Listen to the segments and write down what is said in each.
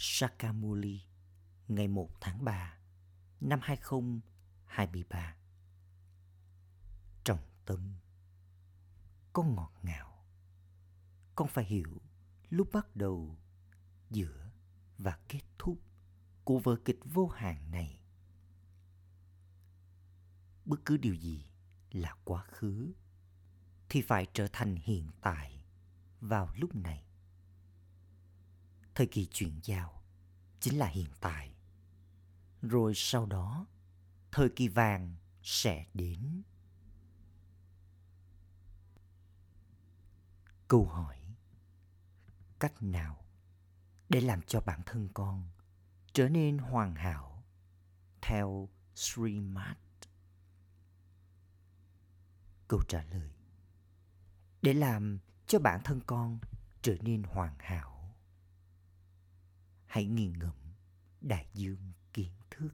Sakamuli ngày 1 tháng 3 năm 2023. Trọng tâm Con ngọt ngào Con phải hiểu lúc bắt đầu, giữa và kết thúc của vở kịch vô hạn này. Bất cứ điều gì là quá khứ thì phải trở thành hiện tại vào lúc này. Thời kỳ chuyển giao chính là hiện tại. Rồi sau đó, thời kỳ vàng sẽ đến. Câu hỏi Cách nào để làm cho bản thân con trở nên hoàn hảo theo Srimad? Câu trả lời Để làm cho bản thân con trở nên hoàn hảo hãy nghiền ngẫm đại dương kiến thức.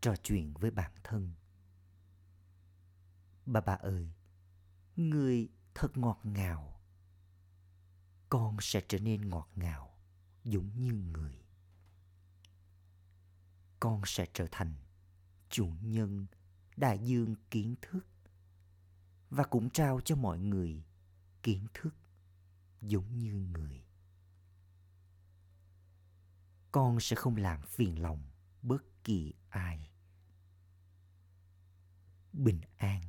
Trò chuyện với bản thân. Bà bà ơi, người thật ngọt ngào. Con sẽ trở nên ngọt ngào, giống như người. Con sẽ trở thành chủ nhân đại dương kiến thức và cũng trao cho mọi người kiến thức giống như người con sẽ không làm phiền lòng bất kỳ ai. Bình an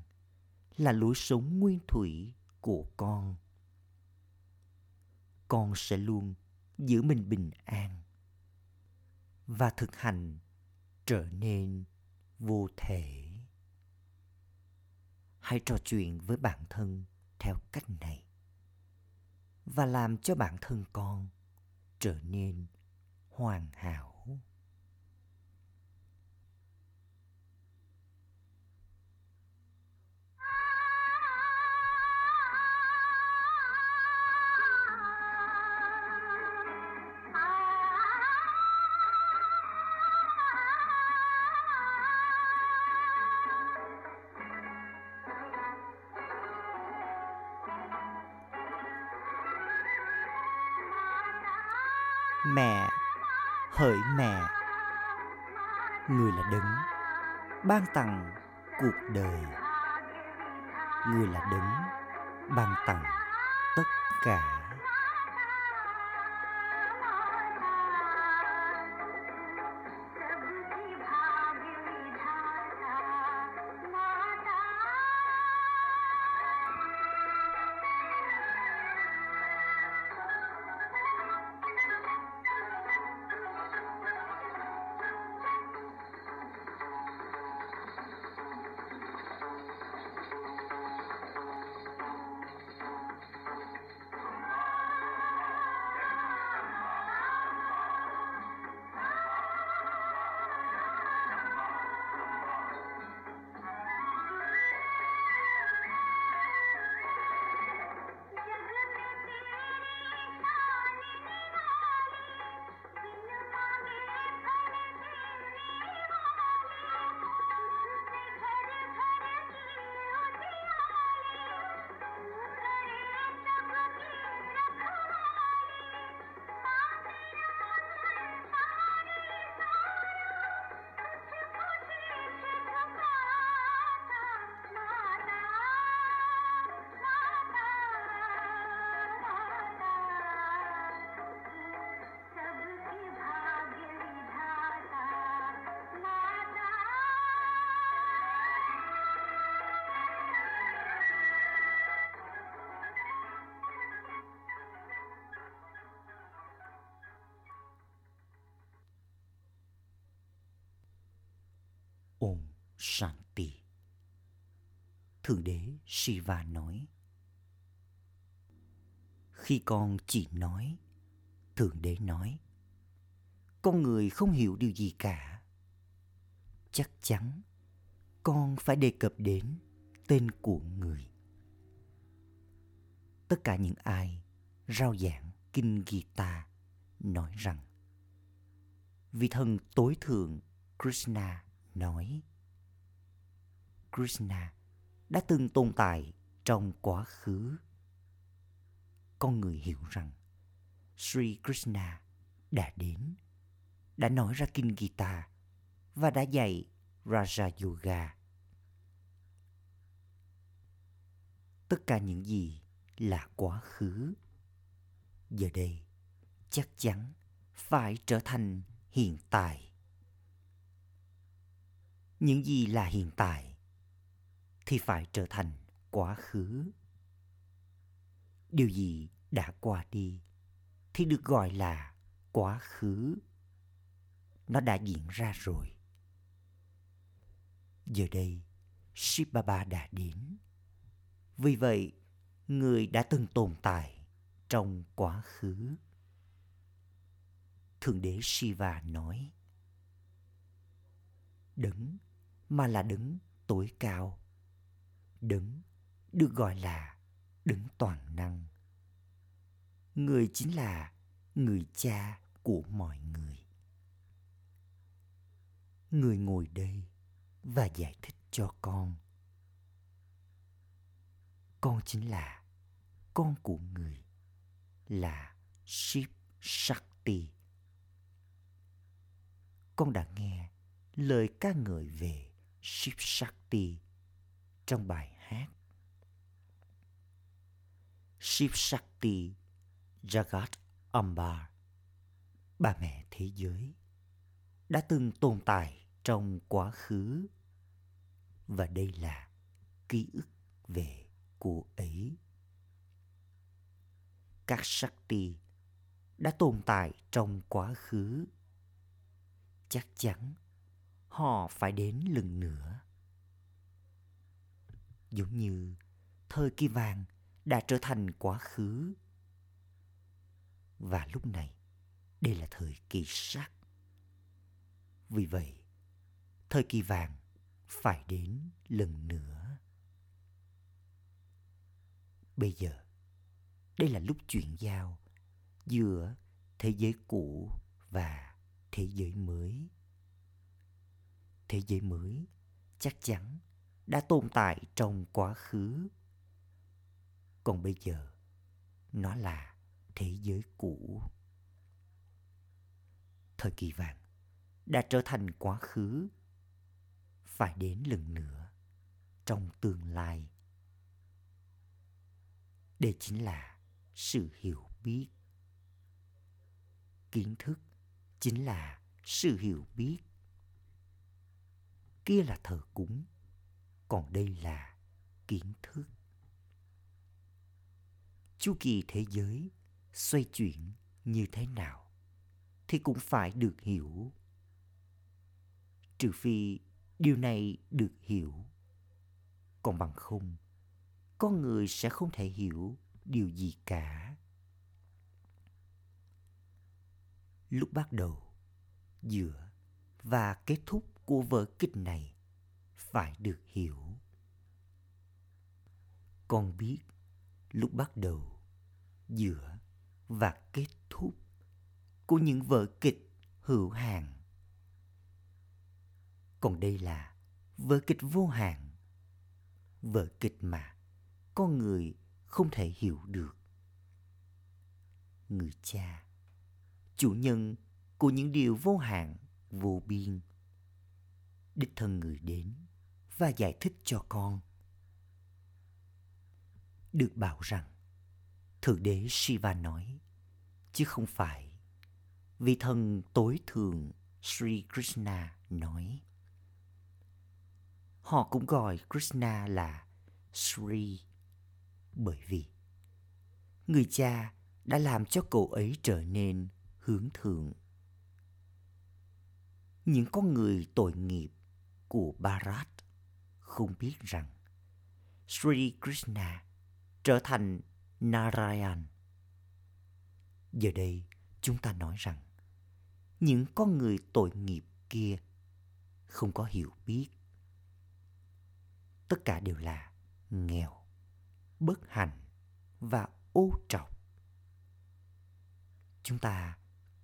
là lối sống nguyên thủy của con. Con sẽ luôn giữ mình bình an và thực hành trở nên vô thể. Hãy trò chuyện với bản thân theo cách này và làm cho bản thân con trở nên hoàn hảo. Mẹ hỡi mẹ người là đấng ban tặng cuộc đời. Người là đấng ban tặng tất cả Om Shanti. Thượng đế Shiva nói. Khi con chỉ nói, Thượng đế nói, con người không hiểu điều gì cả. Chắc chắn con phải đề cập đến tên của người. Tất cả những ai rao giảng kinh Gita nói rằng vị thần tối thượng Krishna nói Krishna đã từng tồn tại trong quá khứ. Con người hiểu rằng Sri Krishna đã đến, đã nói ra kinh Gita và đã dạy Raja Yoga. Tất cả những gì là quá khứ. Giờ đây, chắc chắn phải trở thành hiện tại. Những gì là hiện tại thì phải trở thành quá khứ. Điều gì đã qua đi thì được gọi là quá khứ. Nó đã diễn ra rồi. Giờ đây, Shiv Baba đã đến. Vì vậy, người đã từng tồn tại trong quá khứ. Thượng đế Shiva nói, Đấng mà là đứng tối cao, đứng được gọi là đứng toàn năng. Người chính là người cha của mọi người. Người ngồi đây và giải thích cho con. Con chính là con của người, là Shiv Shakti. Con đã nghe lời ca ngợi về Shiv Shakti trong bài hát. Shiv Shakti Jagat Amba, bà mẹ thế giới, đã từng tồn tại trong quá khứ và đây là ký ức về cô ấy. Các Shakti đã tồn tại trong quá khứ. Chắc chắn họ phải đến lần nữa. Giống như thời kỳ vàng đã trở thành quá khứ. Và lúc này, đây là thời kỳ sắc. Vì vậy, thời kỳ vàng phải đến lần nữa. Bây giờ, đây là lúc chuyển giao giữa thế giới cũ và thế giới mới. Thế giới mới chắc chắn đã tồn tại trong quá khứ. Còn bây giờ, nó là thế giới cũ. Thời kỳ vàng đã trở thành quá khứ phải đến lần nữa trong tương lai đây chính là sự hiểu biết kiến thức chính là sự hiểu biết kia là thờ cúng, còn đây là kiến thức. Chu kỳ thế giới xoay chuyển như thế nào thì cũng phải được hiểu. Trừ phi điều này được hiểu, còn bằng không, con người sẽ không thể hiểu điều gì cả. Lúc bắt đầu, giữa và kết thúc của vở kịch này phải được hiểu. Con biết lúc bắt đầu, giữa và kết thúc của những vở kịch hữu hạn. Còn đây là vở kịch vô hạn, vở kịch mà con người không thể hiểu được. Người cha, chủ nhân của những điều vô hạn, vô biên đích thân người đến và giải thích cho con được bảo rằng, thượng đế shiva nói, chứ không phải vị thần tối thượng sri krishna nói họ cũng gọi krishna là sri bởi vì người cha đã làm cho cậu ấy trở nên hướng thượng. Những con người tội nghiệp của Bharat không biết rằng Sri Krishna trở thành Narayan. Giờ đây chúng ta nói rằng những con người tội nghiệp kia không có hiểu biết. Tất cả đều là nghèo bất hạnh và ô trọc. Chúng ta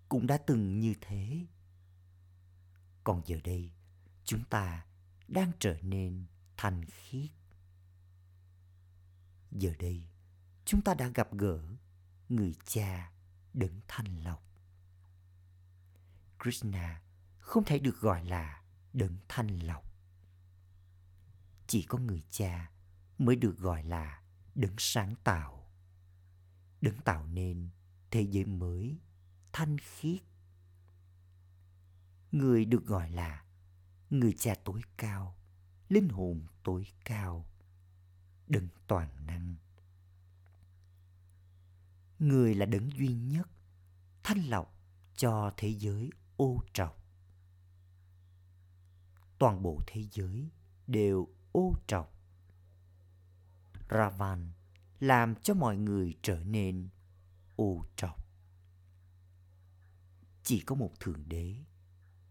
cũng đã từng như thế. Còn giờ đây, chúng ta đang trở nên thanh khiết. Giờ đây, chúng ta đã gặp gỡ người cha đấng thanh lọc. Krishna không thể được gọi là đấng thanh lọc. Chỉ có người cha mới được gọi là đấng sáng tạo. Đấng tạo nên thế giới mới thanh khiết. Người được gọi là người cha tối cao, linh hồn tối cao, đấng toàn năng. Người là đấng duy nhất, thanh lọc cho thế giới ô trọc. Toàn bộ thế giới đều ô trọc. Ravan làm cho mọi người trở nên ô trọc. Chỉ có một thượng đế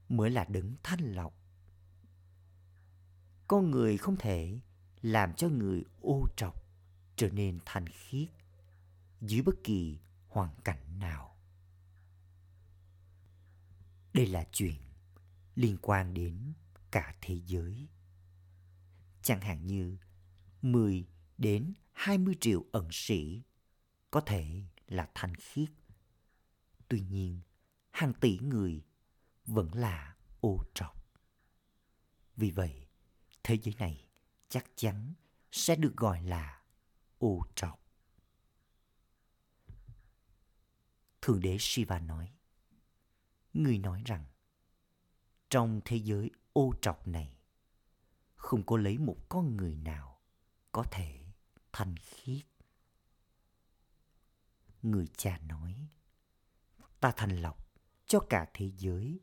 mới là đấng thanh lọc. Con người không thể làm cho người ô trọc trở nên thanh khiết dưới bất kỳ hoàn cảnh nào. Đây là chuyện liên quan đến cả thế giới. Chẳng hạn như 10 đến 20 triệu ẩn sĩ có thể là thanh khiết. Tuy nhiên, hàng tỷ người vẫn là ô trọc. Vì vậy, thế giới này chắc chắn sẽ được gọi là ô trọc. Thượng đế Shiva nói, Người nói rằng, trong thế giới ô trọc này, không có lấy một con người nào có thể thanh khiết. Người cha nói, ta thanh lọc cho cả thế giới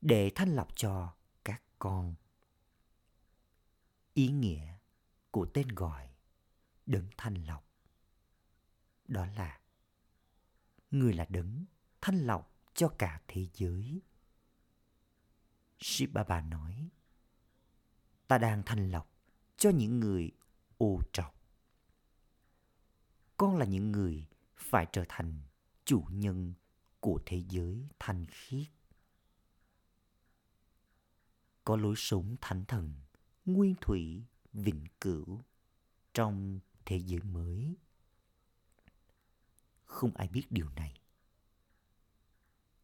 để thanh lọc cho các con. Ý nghĩa của tên gọi đấng thanh lọc đó là người là đấng thanh lọc cho cả thế giới. Shiv Baba nói, ta đang thanh lọc cho những người ô trọc. Con là những người phải trở thành chủ nhân của thế giới thanh khiết. Có lối sống thánh thần, nguyên thủy, vĩnh cửu trong thế giới mới. Không ai biết điều này.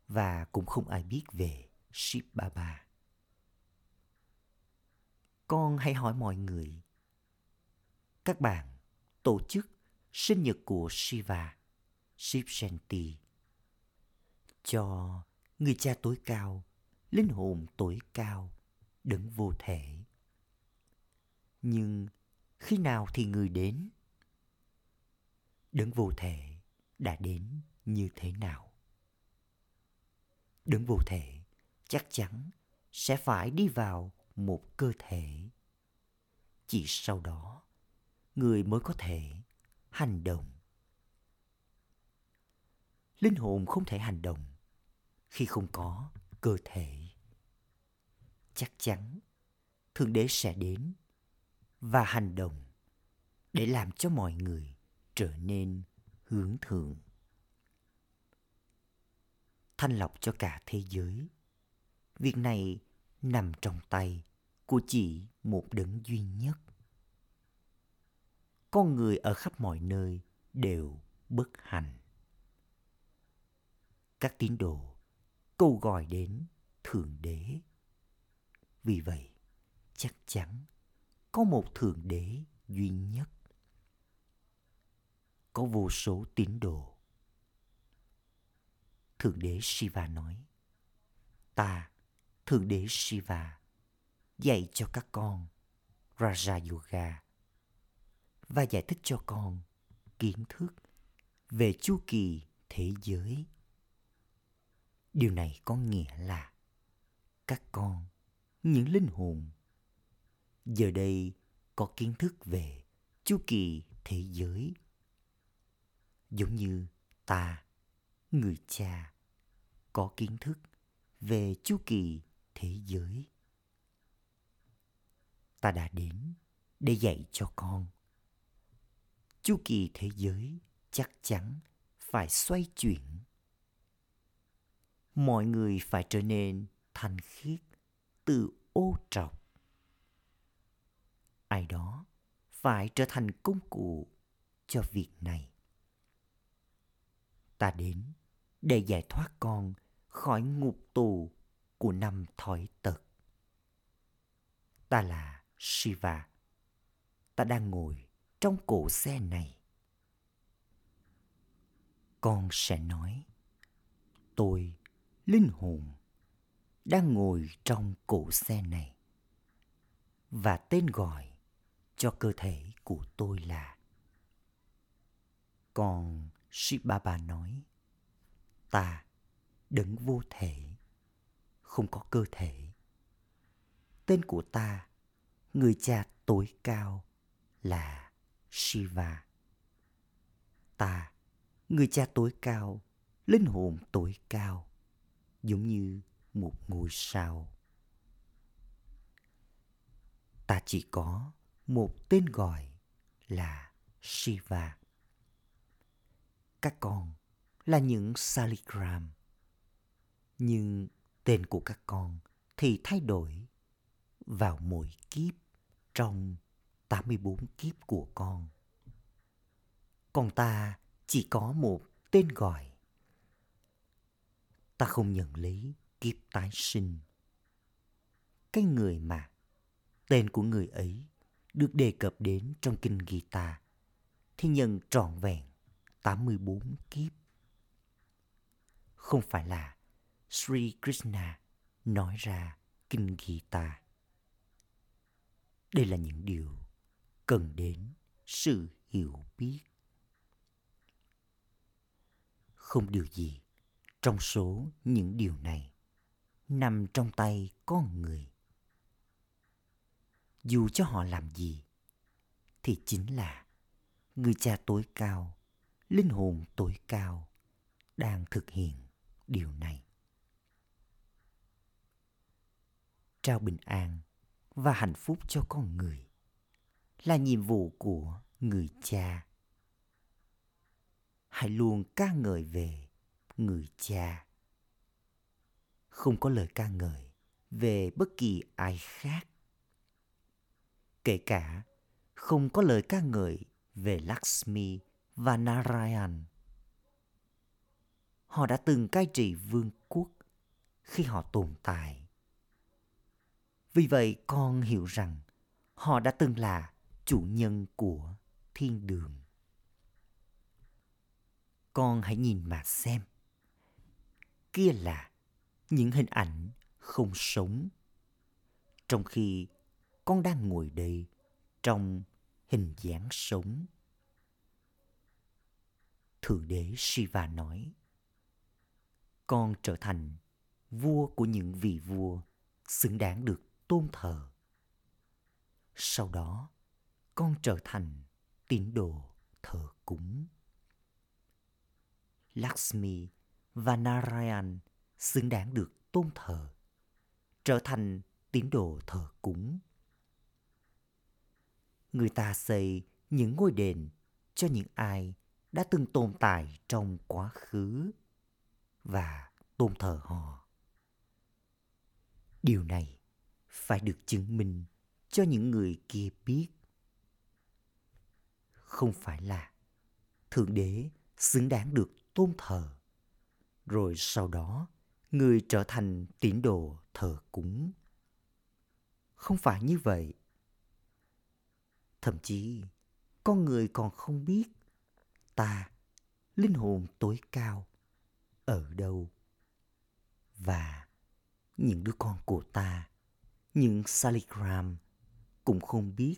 Và cũng không ai biết về Shiv Baba. Con hãy hỏi mọi người. Các bạn tổ chức sinh nhật của Shiva, Shiv Shanti cho người cha tối cao, linh hồn tối cao, đấng vô thể. Nhưng khi nào thì người đến? Đấng vô thể đã đến như thế nào? Đấng vô thể chắc chắn sẽ phải đi vào một cơ thể. Chỉ sau đó, người mới có thể hành động. Linh hồn không thể hành động khi không có cơ thể. Chắc chắn Thượng Đế sẽ đến và hành động để làm cho mọi người trở nên hướng thượng. Thanh lọc cho cả thế giới. Việc này nằm trong tay của chỉ một đấng duy nhất. Con người ở khắp mọi nơi đều bất hạnh. Các tín đồ câu gọi đến Thượng Đế. Vì vậy, chắc chắn có một Thượng Đế duy nhất. Có vô số tín đồ. Thượng Đế Shiva nói, Ta, Thượng Đế Shiva, dạy cho các con Raja Yoga và giải thích cho con kiến thức về chu kỳ thế giới điều này có nghĩa là các con những linh hồn giờ đây có kiến thức về chu kỳ thế giới. Giống như ta, người cha, có kiến thức về chu kỳ thế giới. Ta đã đến để dạy cho con. Chu kỳ thế giới chắc chắn phải xoay chuyển. Mọi người phải trở nên thanh khiết, từ ô trọc ai đó phải trở thành công cụ cho việc này ta đến để giải thoát con khỏi ngục tù của năm thói tật. Ta là Shiva. Ta đang ngồi trong cổ xe này. Con sẽ nói, tôi, linh hồn, đang ngồi trong cổ xe này. Và tên gọi cho cơ thể của tôi là còn Shibaba nói, ta đấng vô thể, không có cơ thể. Tên của ta, người cha tối cao là Shiva. Ta, người cha tối cao, linh hồn tối cao, giống như một ngôi sao. Ta chỉ có một tên gọi là Shiva các con là những saligram. Nhưng tên của các con thì thay đổi vào mỗi kiếp trong 84 kiếp của con. Còn ta chỉ có một tên gọi. Ta không nhận lấy kiếp tái sinh. Cái người mà tên của người ấy được đề cập đến trong kinh Gita thì nhân trọn vẹn 84 kiếp. Không phải là Sri Krishna nói ra Kinh Gita. Đây là những điều cần đến sự hiểu biết. Không điều gì trong số những điều này nằm trong tay con người. Dù cho họ làm gì, thì chính là người cha tối cao linh hồn tối cao đang thực hiện điều này. Trao bình an và hạnh phúc cho con người là nhiệm vụ của người cha. Hãy luôn ca ngợi về người cha. Không có lời ca ngợi về bất kỳ ai khác kể cả không có lời ca ngợi về Lakshmi và Narayan. Họ đã từng cai trị vương quốc khi họ tồn tại. Vì vậy, con hiểu rằng họ đã từng là chủ nhân của thiên đường. Con hãy nhìn mà xem. Kia là những hình ảnh không sống. Trong khi con đang ngồi đây trong hình dáng sống. Thượng đế Shiva nói, con trở thành vua của những vị vua xứng đáng được tôn thờ. Sau đó, con trở thành tín đồ thờ cúng. Lakshmi và Narayan xứng đáng được tôn thờ, trở thành tín đồ thờ cúng. Người ta xây những ngôi đền cho những ai đã từng tồn tại trong quá khứ và tôn thờ họ. Điều này phải được chứng minh cho những người kia biết. Không phải là Thượng Đế xứng đáng được tôn thờ, rồi sau đó người trở thành tín đồ thờ cúng. Không phải như vậy. Thậm chí, con người còn không biết ta, linh hồn tối cao, ở đâu? Và những đứa con của ta, những saligram cũng không biết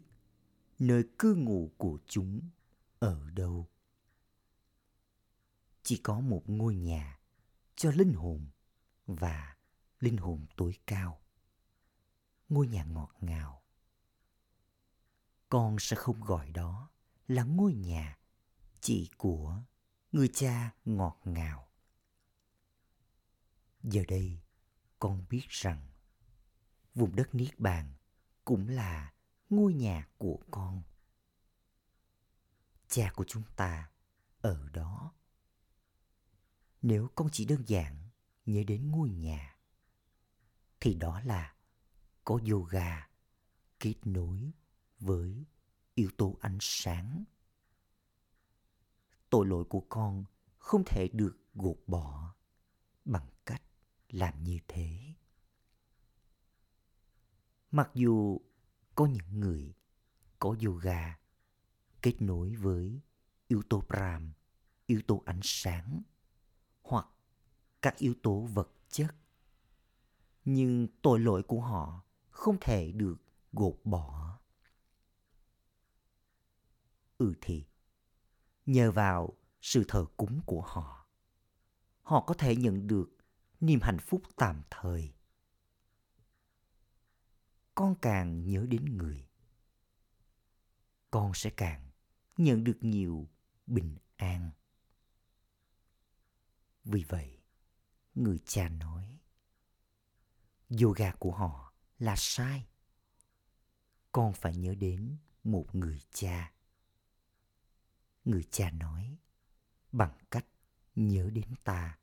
nơi cư ngụ của chúng ở đâu. Chỉ có một ngôi nhà cho linh hồn và linh hồn tối cao. Ngôi nhà ngọt ngào. Con sẽ không gọi đó là ngôi nhà chỉ của người cha ngọt ngào. Giờ đây, con biết rằng vùng đất Niết Bàn cũng là ngôi nhà của con. Cha của chúng ta ở đó. Nếu con chỉ đơn giản nhớ đến ngôi nhà, thì đó là có yoga kết nối với yếu tố ánh sáng. Tội lỗi của con không thể được gột bỏ bằng cách làm như thế. Mặc dù có những người có yoga kết nối với yếu tố pram yếu tố ánh sáng hoặc các yếu tố vật chất, nhưng tội lỗi của họ không thể được gột bỏ ư thì. Nhờ vào sự thờ cúng của họ họ có thể nhận được niềm hạnh phúc tạm thời. Con càng nhớ đến người, con sẽ càng nhận được nhiều bình an. Vì vậy, người cha nói, yoga của họ là sai. Con phải nhớ đến một người cha người cha nói, bằng cách nhớ đến ta,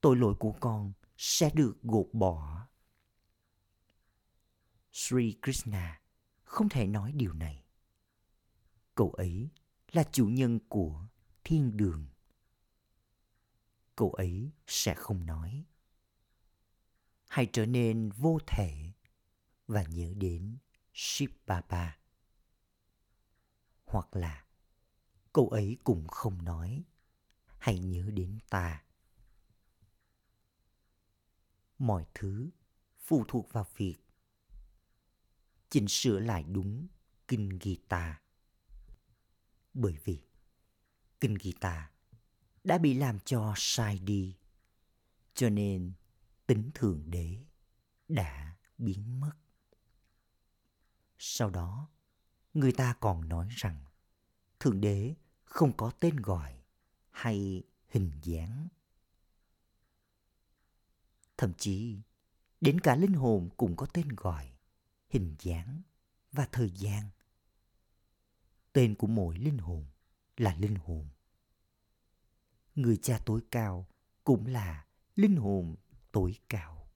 tội lỗi của con sẽ được gột bỏ. Sri krishna không thể nói điều này. Cậu ấy là chủ nhân của thiên đường. Cậu ấy sẽ không nói, hãy trở nên vô thể và nhớ đến Shiv Baba. Hoặc là cậu ấy cũng không nói hãy nhớ đến ta. Mọi thứ phụ thuộc vào việc chỉnh sửa lại đúng kinh Gita. Bởi vì kinh Gita đã bị làm cho sai đi, cho nên tính thượng đế đã biến mất. Sau đó, người ta còn nói rằng thượng đế không có tên gọi hay hình dáng. Thậm chí, đến cả linh hồn cũng có tên gọi, hình dáng và thời gian. Tên của mỗi linh hồn là linh hồn. Người cha tối cao cũng là linh hồn tối cao.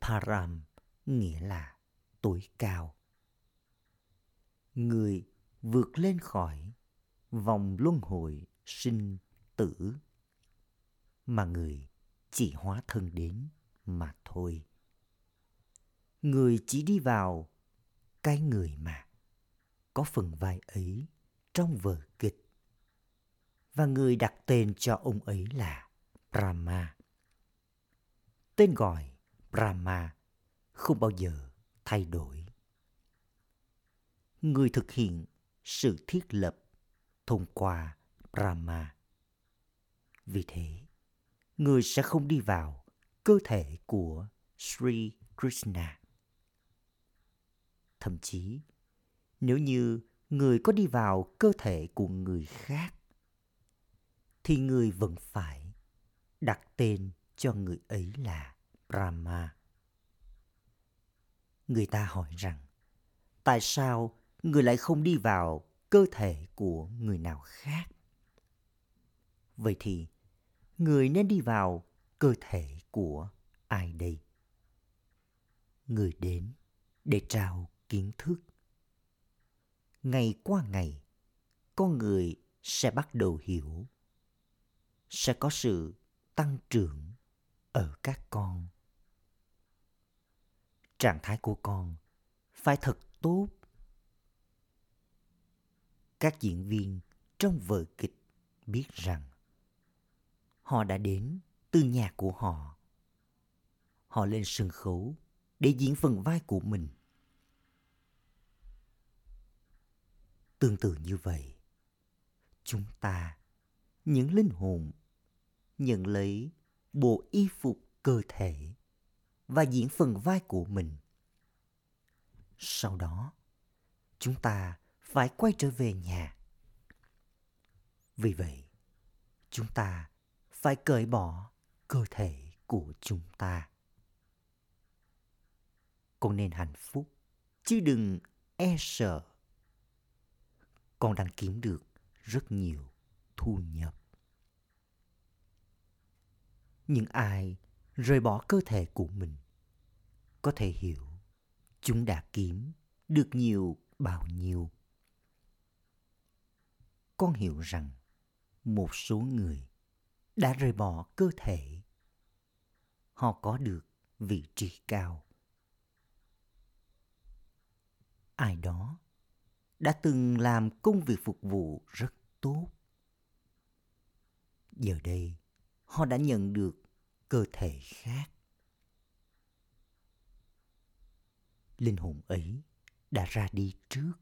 Param nghĩa là tối cao. Người vượt lên khỏi vòng luân hồi sinh tử, mà người chỉ hóa thân đến mà thôi. Người chỉ đi vào cái người mà có phần vai ấy trong vở kịch, và người đặt tên cho ông ấy là Brahma. Tên gọi Brahma không bao giờ thay đổi. Người thực hiện sự thiết lập thông qua Brahma. Vì thế, người sẽ không đi vào cơ thể của Sri Krishna. Thậm chí, nếu như người có đi vào cơ thể của người khác, thì người vẫn phải đặt tên cho người ấy là Brahma. Người ta hỏi rằng, tại sao người lại không đi vào cơ thể của người nào khác? Vậy thì, người nên đi vào cơ thể của ai đây? Người đến để trao kiến thức. Ngày qua ngày, con người sẽ bắt đầu hiểu. Sẽ có sự tăng trưởng ở các con trạng thái của con phải thật tốt các diễn viên trong vở kịch biết rằng họ đã đến từ nhà của họ họ lên sân khấu để diễn phần vai của mình tương tự như vậy chúng ta những linh hồn nhận lấy bộ y phục cơ thể và diễn phần vai của mình. Sau đó, chúng ta phải quay trở về nhà. Vì vậy, chúng ta phải cởi bỏ cơ thể của chúng ta. Con nên hạnh phúc, chứ đừng e sợ. Con đang kiếm được rất nhiều thu nhập. Những ai rời bỏ cơ thể của mình có thể hiểu chúng đã kiếm được nhiều bao nhiêu con hiểu rằng một số người đã rời bỏ cơ thể. Họ có được vị trí cao. Ai đó đã từng làm công việc phục vụ rất tốt. Giờ đây, họ đã nhận được cơ thể khác. Linh hồn ấy đã ra đi trước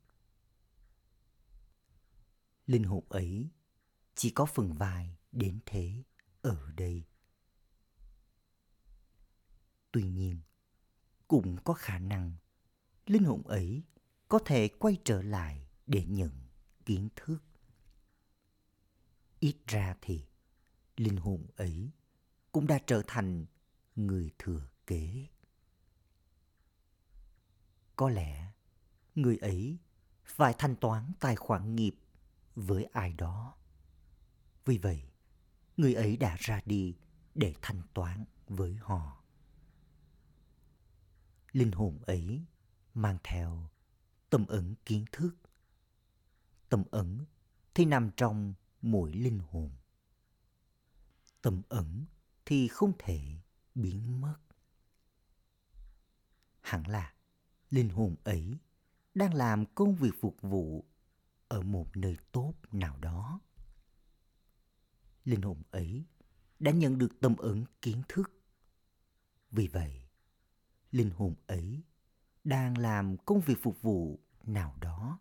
linh hồn ấy chỉ có phần vai đến thế ở đây. Tuy nhiên, cũng có khả năng linh hồn ấy có thể quay trở lại để nhận kiến thức. Ít ra thì, linh hồn ấy cũng đã trở thành người thừa kế. Có lẽ người ấy phải thanh toán tài khoản nghiệp với ai đó. Vì vậy, người ấy đã ra đi để thanh toán với họ. Linh hồn ấy mang theo tâm ẩn kiến thức. Tâm ẩn thì nằm trong mỗi linh hồn. Tâm ẩn thì không thể biến mất. Hẳn là linh hồn ấy đang làm công việc phục vụ ở một nơi tốt nào đó. Linh hồn ấy đã nhận được tâm ứng kiến thức. Vì vậy, linh hồn ấy đang làm công việc phục vụ nào đó,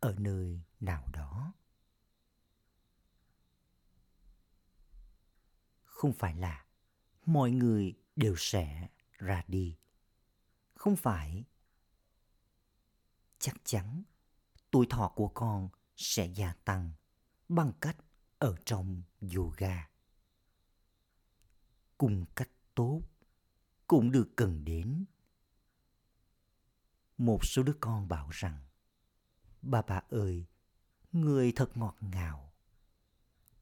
ở nơi nào đó. Không phải là mọi người đều sẽ ra đi. Không phải. Chắc chắn tuổi thọ của con sẽ gia tăng bằng cách ở trong yoga. Cùng cách tốt cũng được cần đến. Một số đứa con bảo rằng, bà bà ơi, người thật ngọt ngào.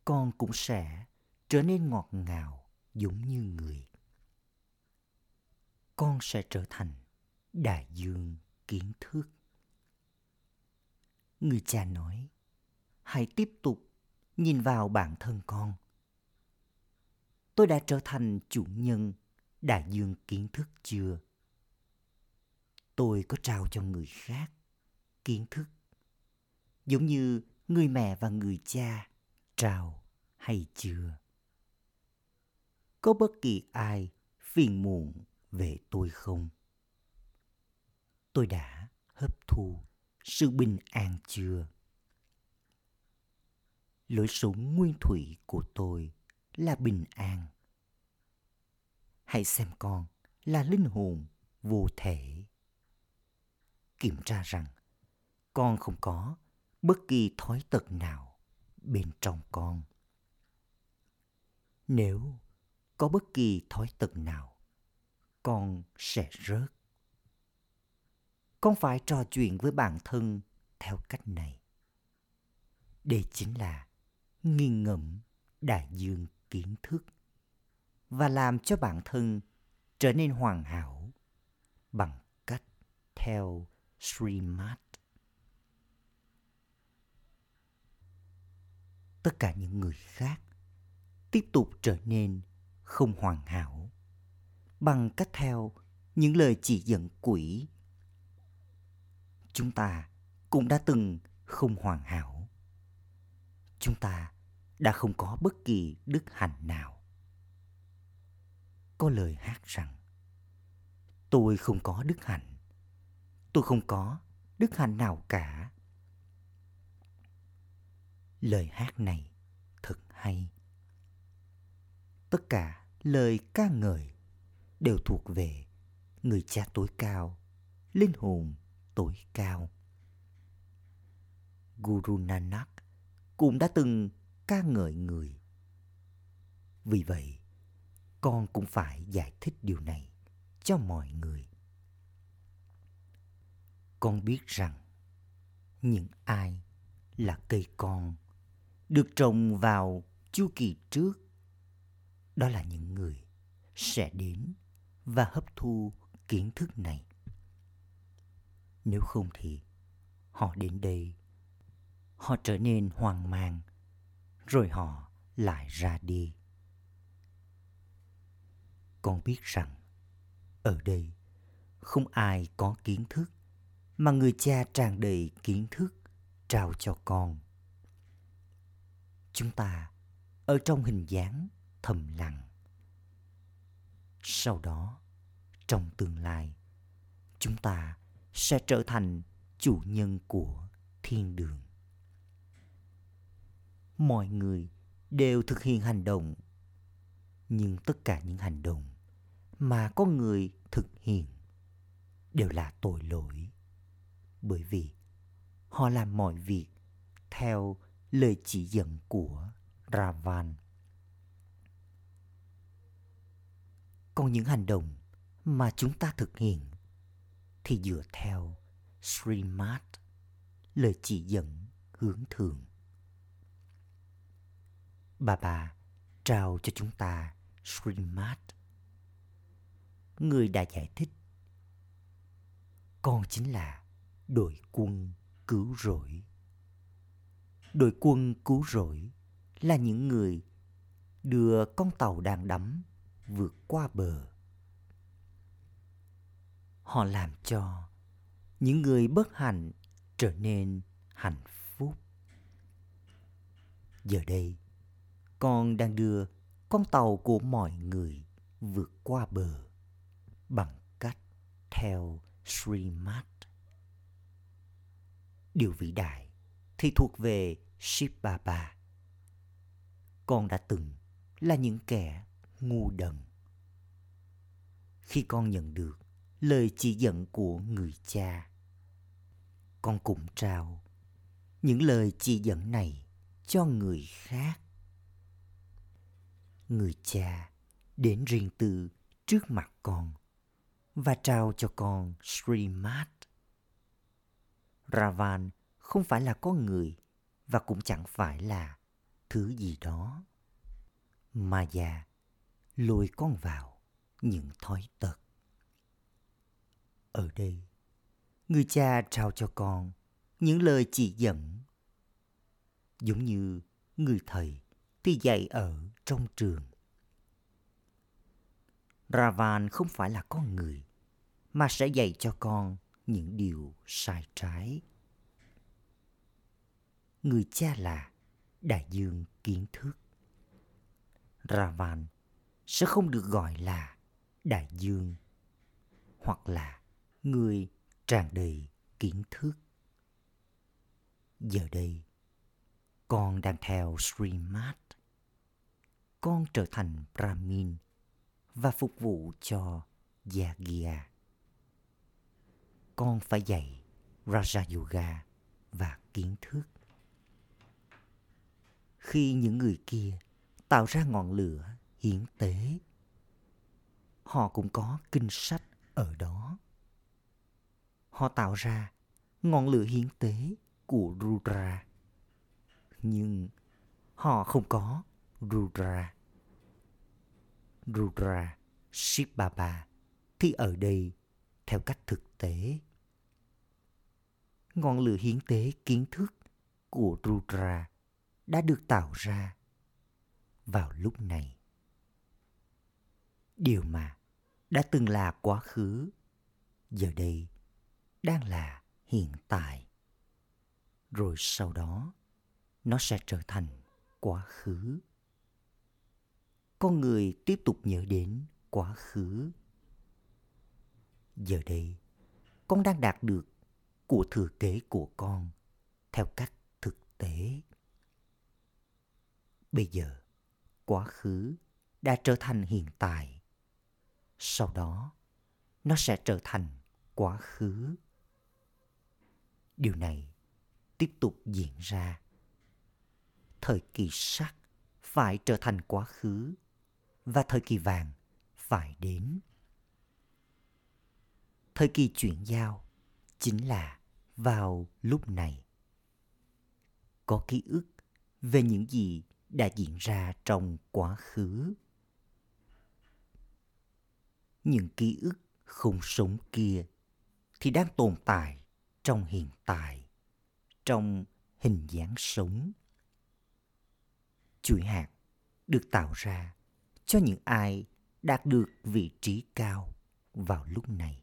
Con cũng sẽ trở nên ngọt ngào giống như người. Con sẽ trở thành đại dương kiến thức người cha nói, hãy tiếp tục nhìn vào bản thân con. Tôi đã trở thành chủ nhân đại dương kiến thức chưa? Tôi có trao cho người khác kiến thức, giống như người mẹ và người cha trao hay chưa? Có bất kỳ ai phiền muộn về tôi không? Tôi đã hấp thu sự bình an chưa? Lối sống nguyên thủy của tôi là bình an. Hãy xem con là linh hồn vô thể. Kiểm tra rằng con không có bất kỳ thói tật nào bên trong con. Nếu có bất kỳ thói tật nào, con sẽ rớt con phải trò chuyện với bản thân theo cách này đây chính là nghiền ngẫm đại dương kiến thức và làm cho bản thân trở nên hoàn hảo bằng cách theo Srimad. Tất cả những người khác tiếp tục trở nên không hoàn hảo bằng cách theo những lời chỉ dẫn quỷ. Chúng ta cũng đã từng không hoàn hảo. Chúng ta đã không có bất kỳ đức hạnh nào. Có lời hát rằng Tôi không có đức hạnh. Tôi không có đức hạnh nào cả. Lời hát này thật hay. Tất cả lời ca ngợi đều thuộc về người cha tối cao, linh hồn tối cao. Guru Nanak cũng đã từng ca ngợi người. Vì vậy, con cũng phải giải thích điều này cho mọi người. Con biết rằng những ai là cây con được trồng vào chu kỳ trước đó là những người sẽ đến và hấp thu kiến thức này. Nếu không thì họ đến đây, họ trở nên hoang mang, rồi họ lại ra đi. Con biết rằng ở đây không ai có kiến thức mà người cha tràn đầy kiến thức trao cho con. Chúng ta ở trong hình dáng thầm lặng. Sau đó trong tương lai chúng ta sẽ trở thành chủ nhân của thiên đường mọi người đều thực hiện hành động, nhưng tất cả những hành động mà có người thực hiện đều là tội lỗi, bởi vì họ làm mọi việc theo lời chỉ dẫn của Ravan. Còn những hành động mà chúng ta thực hiện thì dựa theo Srimad, lời chỉ dẫn hướng thường. Bà bà trao cho chúng ta Srimad. Người đã giải thích con chính là đội quân cứu rỗi. Đội quân cứu rỗi là những người đưa con tàu đang đắm vượt qua bờ. Họ làm cho những người bất hạnh trở nên hạnh phúc. Giờ đây, con đang đưa con tàu của mọi người vượt qua bờ bằng cách theo Srimad. Điều vĩ đại thì thuộc về Shiv Baba. Con đã từng là những kẻ ngu đần. Khi con nhận được lời chỉ dẫn của người cha, con cũng trao những lời chỉ dẫn này cho người khác. Người cha đến riêng tư trước mặt con và trao cho con Srimad. Ravan không phải là con người và cũng chẳng phải là thứ gì đó. Mà già lôi con vào những thói tật. Ở đây, người cha trao cho con những lời chỉ dẫn. Giống như người thầy thì dạy ở trong trường. Ravan không phải là con người, mà sẽ dạy cho con những điều sai trái. Người cha là đại dương kiến thức. Ravan sẽ không được gọi là đại dương hoặc là người tràn đầy kiến thức. Giờ đây, con đang theo Srimad. Con trở thành Brahmin và phục vụ cho Yagya. Con phải dạy Raja Yoga và kiến thức. Khi những người kia tạo ra ngọn lửa hiến tế, họ cũng có kinh sách ở đó. Họ tạo ra ngọn lửa hiến tế của Rudra. Nhưng họ không có Rudra. Rudra Shiv Baba thì ở đây theo cách thực tế. Ngọn lửa hiến tế kiến thức của Rudra đã được tạo ra vào lúc này. Điều mà đã từng là quá khứ, giờ đây đang là hiện tại. Rồi sau đó, nó sẽ trở thành quá khứ. Con người tiếp tục nhớ đến quá khứ. Giờ đây con đang đạt được của thừa kế của con theo cách thực tế. Bây giờ quá khứ đã trở thành hiện tại. Sau đó nó sẽ trở thành quá khứ điều này tiếp tục diễn ra thời kỳ sắc phải trở thành quá khứ và thời kỳ vàng phải đến. Thời kỳ chuyển giao chính là vào lúc này. Có ký ức về những gì đã diễn ra trong quá khứ. Những ký ức không sống kia thì đang tồn tại trong hiện tại, trong hình dáng sống. chuỗi hạt được tạo ra cho những ai đạt được vị trí cao vào lúc này.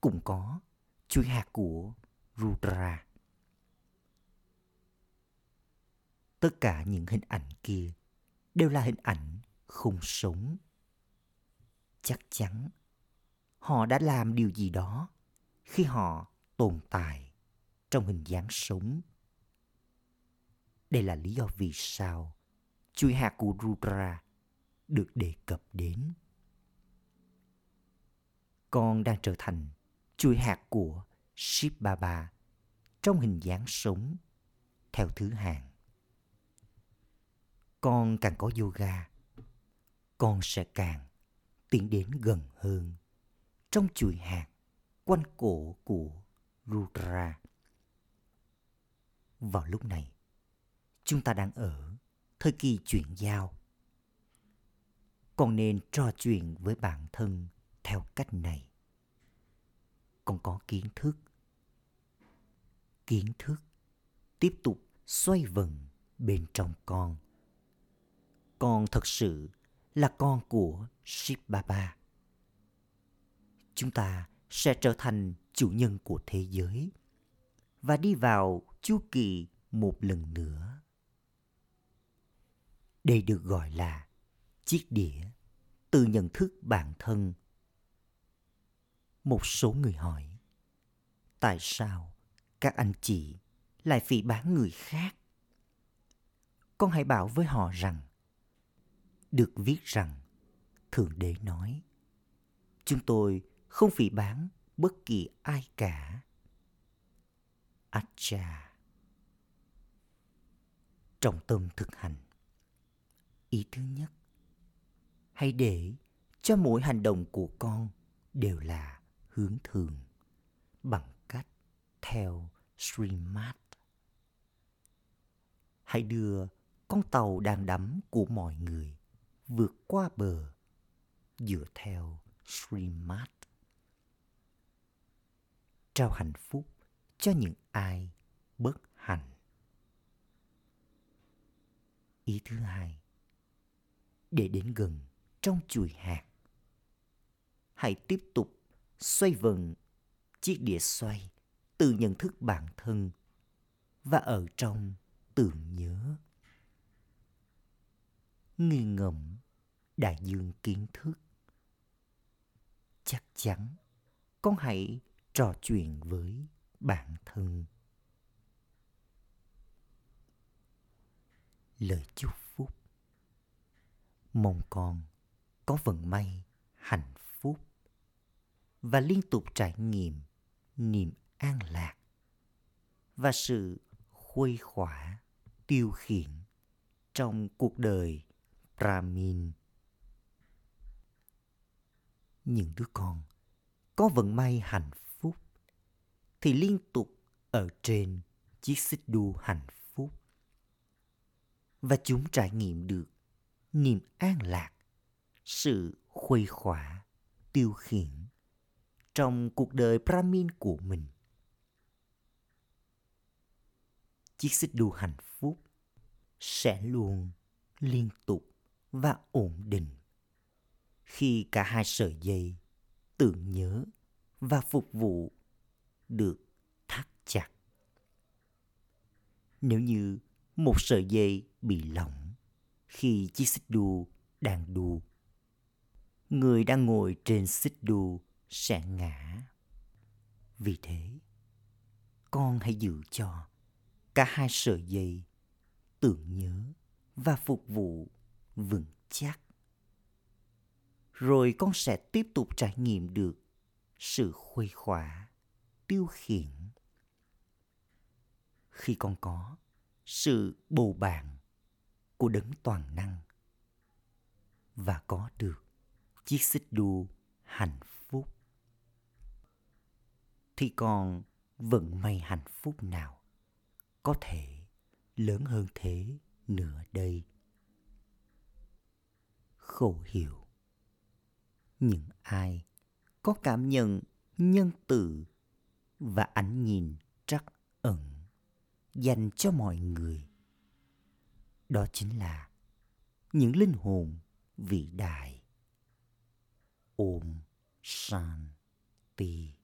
Cũng có chuỗi hạt của Rudra. Tất cả những hình ảnh kia đều là hình ảnh không sống. Chắc chắn họ đã làm điều gì đó khi họ tồn tại trong hình dáng sống. Đây là lý do vì sao chuỗi hạt của Rudra được đề cập đến. Con đang trở thành chuỗi hạt của Shiv Baba trong hình dáng sống theo thứ hạng. Con càng có yoga, con sẽ càng tiến đến gần hơn trong chuỗi hạt quanh cổ của Rudra. Vào lúc này, chúng ta đang ở thời kỳ chuyển giao. Con nên trò chuyện với bản thân theo cách này. Con có kiến thức. Kiến thức tiếp tục xoay vần bên trong con. Con thật sự là con của Shiv Baba. Chúng ta sẽ trở thành chủ nhân của thế giới và đi vào chu kỳ một lần nữa. Đây được gọi là chiếc đĩa từ nhận thức bản thân. Một số người hỏi, tại sao các anh chị lại phỉ bán người khác? Con hãy bảo với họ rằng, được viết rằng, Thượng Đế nói, chúng tôi không phỉ bán bất kỳ ai cả. Acha Trọng tâm thực hành Ý thứ nhất, Hãy để cho mỗi hành động của con đều là hướng thường, bằng cách theo Srimad. Hãy đưa con tàu đang đắm của mọi người vượt qua bờ dựa theo Srimad trao hạnh phúc cho những ai bất hạnh. Ý thứ hai, để đến gần trong chùi hạt, hãy tiếp tục xoay vần chiếc đĩa xoay từ nhận thức bản thân và ở trong tưởng nhớ. nghi ngẫm đại dương kiến thức. Chắc chắn con hãy trò chuyện với bản thân lời chúc phúc mong con có vận may, hạnh phúc và liên tục trải nghiệm niềm an lạc và sự khuây khỏa, tiêu khiển trong cuộc đời Brahmin. Những đứa con có vận may, hạnh phúc thì liên tục ở trên chiếc xích đu hạnh phúc. Và chúng trải nghiệm được niềm an lạc, sự khuây khỏa, tiêu khiển trong cuộc đời Brahmin của mình. Chiếc xích đu hạnh phúc sẽ luôn liên tục và ổn định khi cả hai sợi dây tưởng nhớ và phục vụ được thắt chặt. Nếu như một sợi dây bị lỏng khi chiếc xích đu đang đu, người đang ngồi trên xích đu sẽ ngã. Vì thế, con hãy giữ cho cả hai sợi dây tưởng nhớ và phục vụ vững chắc. Rồi con sẽ tiếp tục trải nghiệm được sự khuây khỏa tiêu khiển. Khi con có sự bầu bạn của đấng toàn năng và có được chiếc xích đu hạnh phúc, thì còn vận may hạnh phúc nào có thể lớn hơn thế nữa đây? Khổ hiểu. Những ai có cảm nhận nhân từ và ánh nhìn trắc ẩn dành cho mọi người. Đó chính là những linh hồn vĩ đại. Ôm shanti.